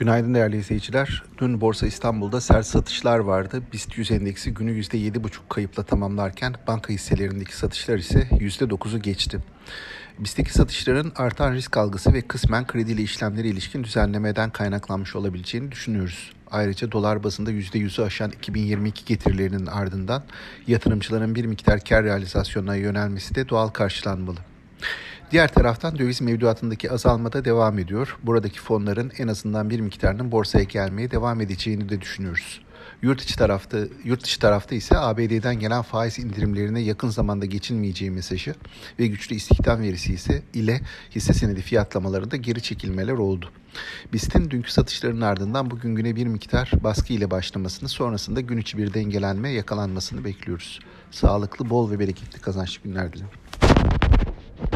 Günaydın değerli izleyiciler. Dün Borsa İstanbul'da sert satışlar vardı. BIST 100 endeksi günü %7,5 kayıpla tamamlarken banka hisselerindeki satışlar ise %9'u geçti. BIST'teki satışların artan risk algısı ve kısmen kredili işlemlere ilişkin düzenlemeden kaynaklanmış olabileceğini düşünüyoruz. Ayrıca dolar bazında %100'ü aşan 2022 getirilerinin ardından yatırımcıların bir miktar kar realizasyonuna yönelmesi de doğal karşılanmalı. Diğer taraftan döviz mevduatındaki azalma da devam ediyor. Buradaki fonların en azından bir miktarının borsaya gelmeye devam edeceğini de düşünüyoruz. Yurt içi tarafta, yurt dışı tarafta ise ABD'den gelen faiz indirimlerine yakın zamanda geçilmeyeceği mesajı ve güçlü istihdam verisi ise ile hisse senedi fiyatlamalarında geri çekilmeler oldu. BIST'in dünkü satışlarının ardından bugün güne bir miktar baskı ile başlamasını sonrasında gün içi bir dengelenme yakalanmasını bekliyoruz. Sağlıklı, bol ve bereketli kazançlı günler dilerim.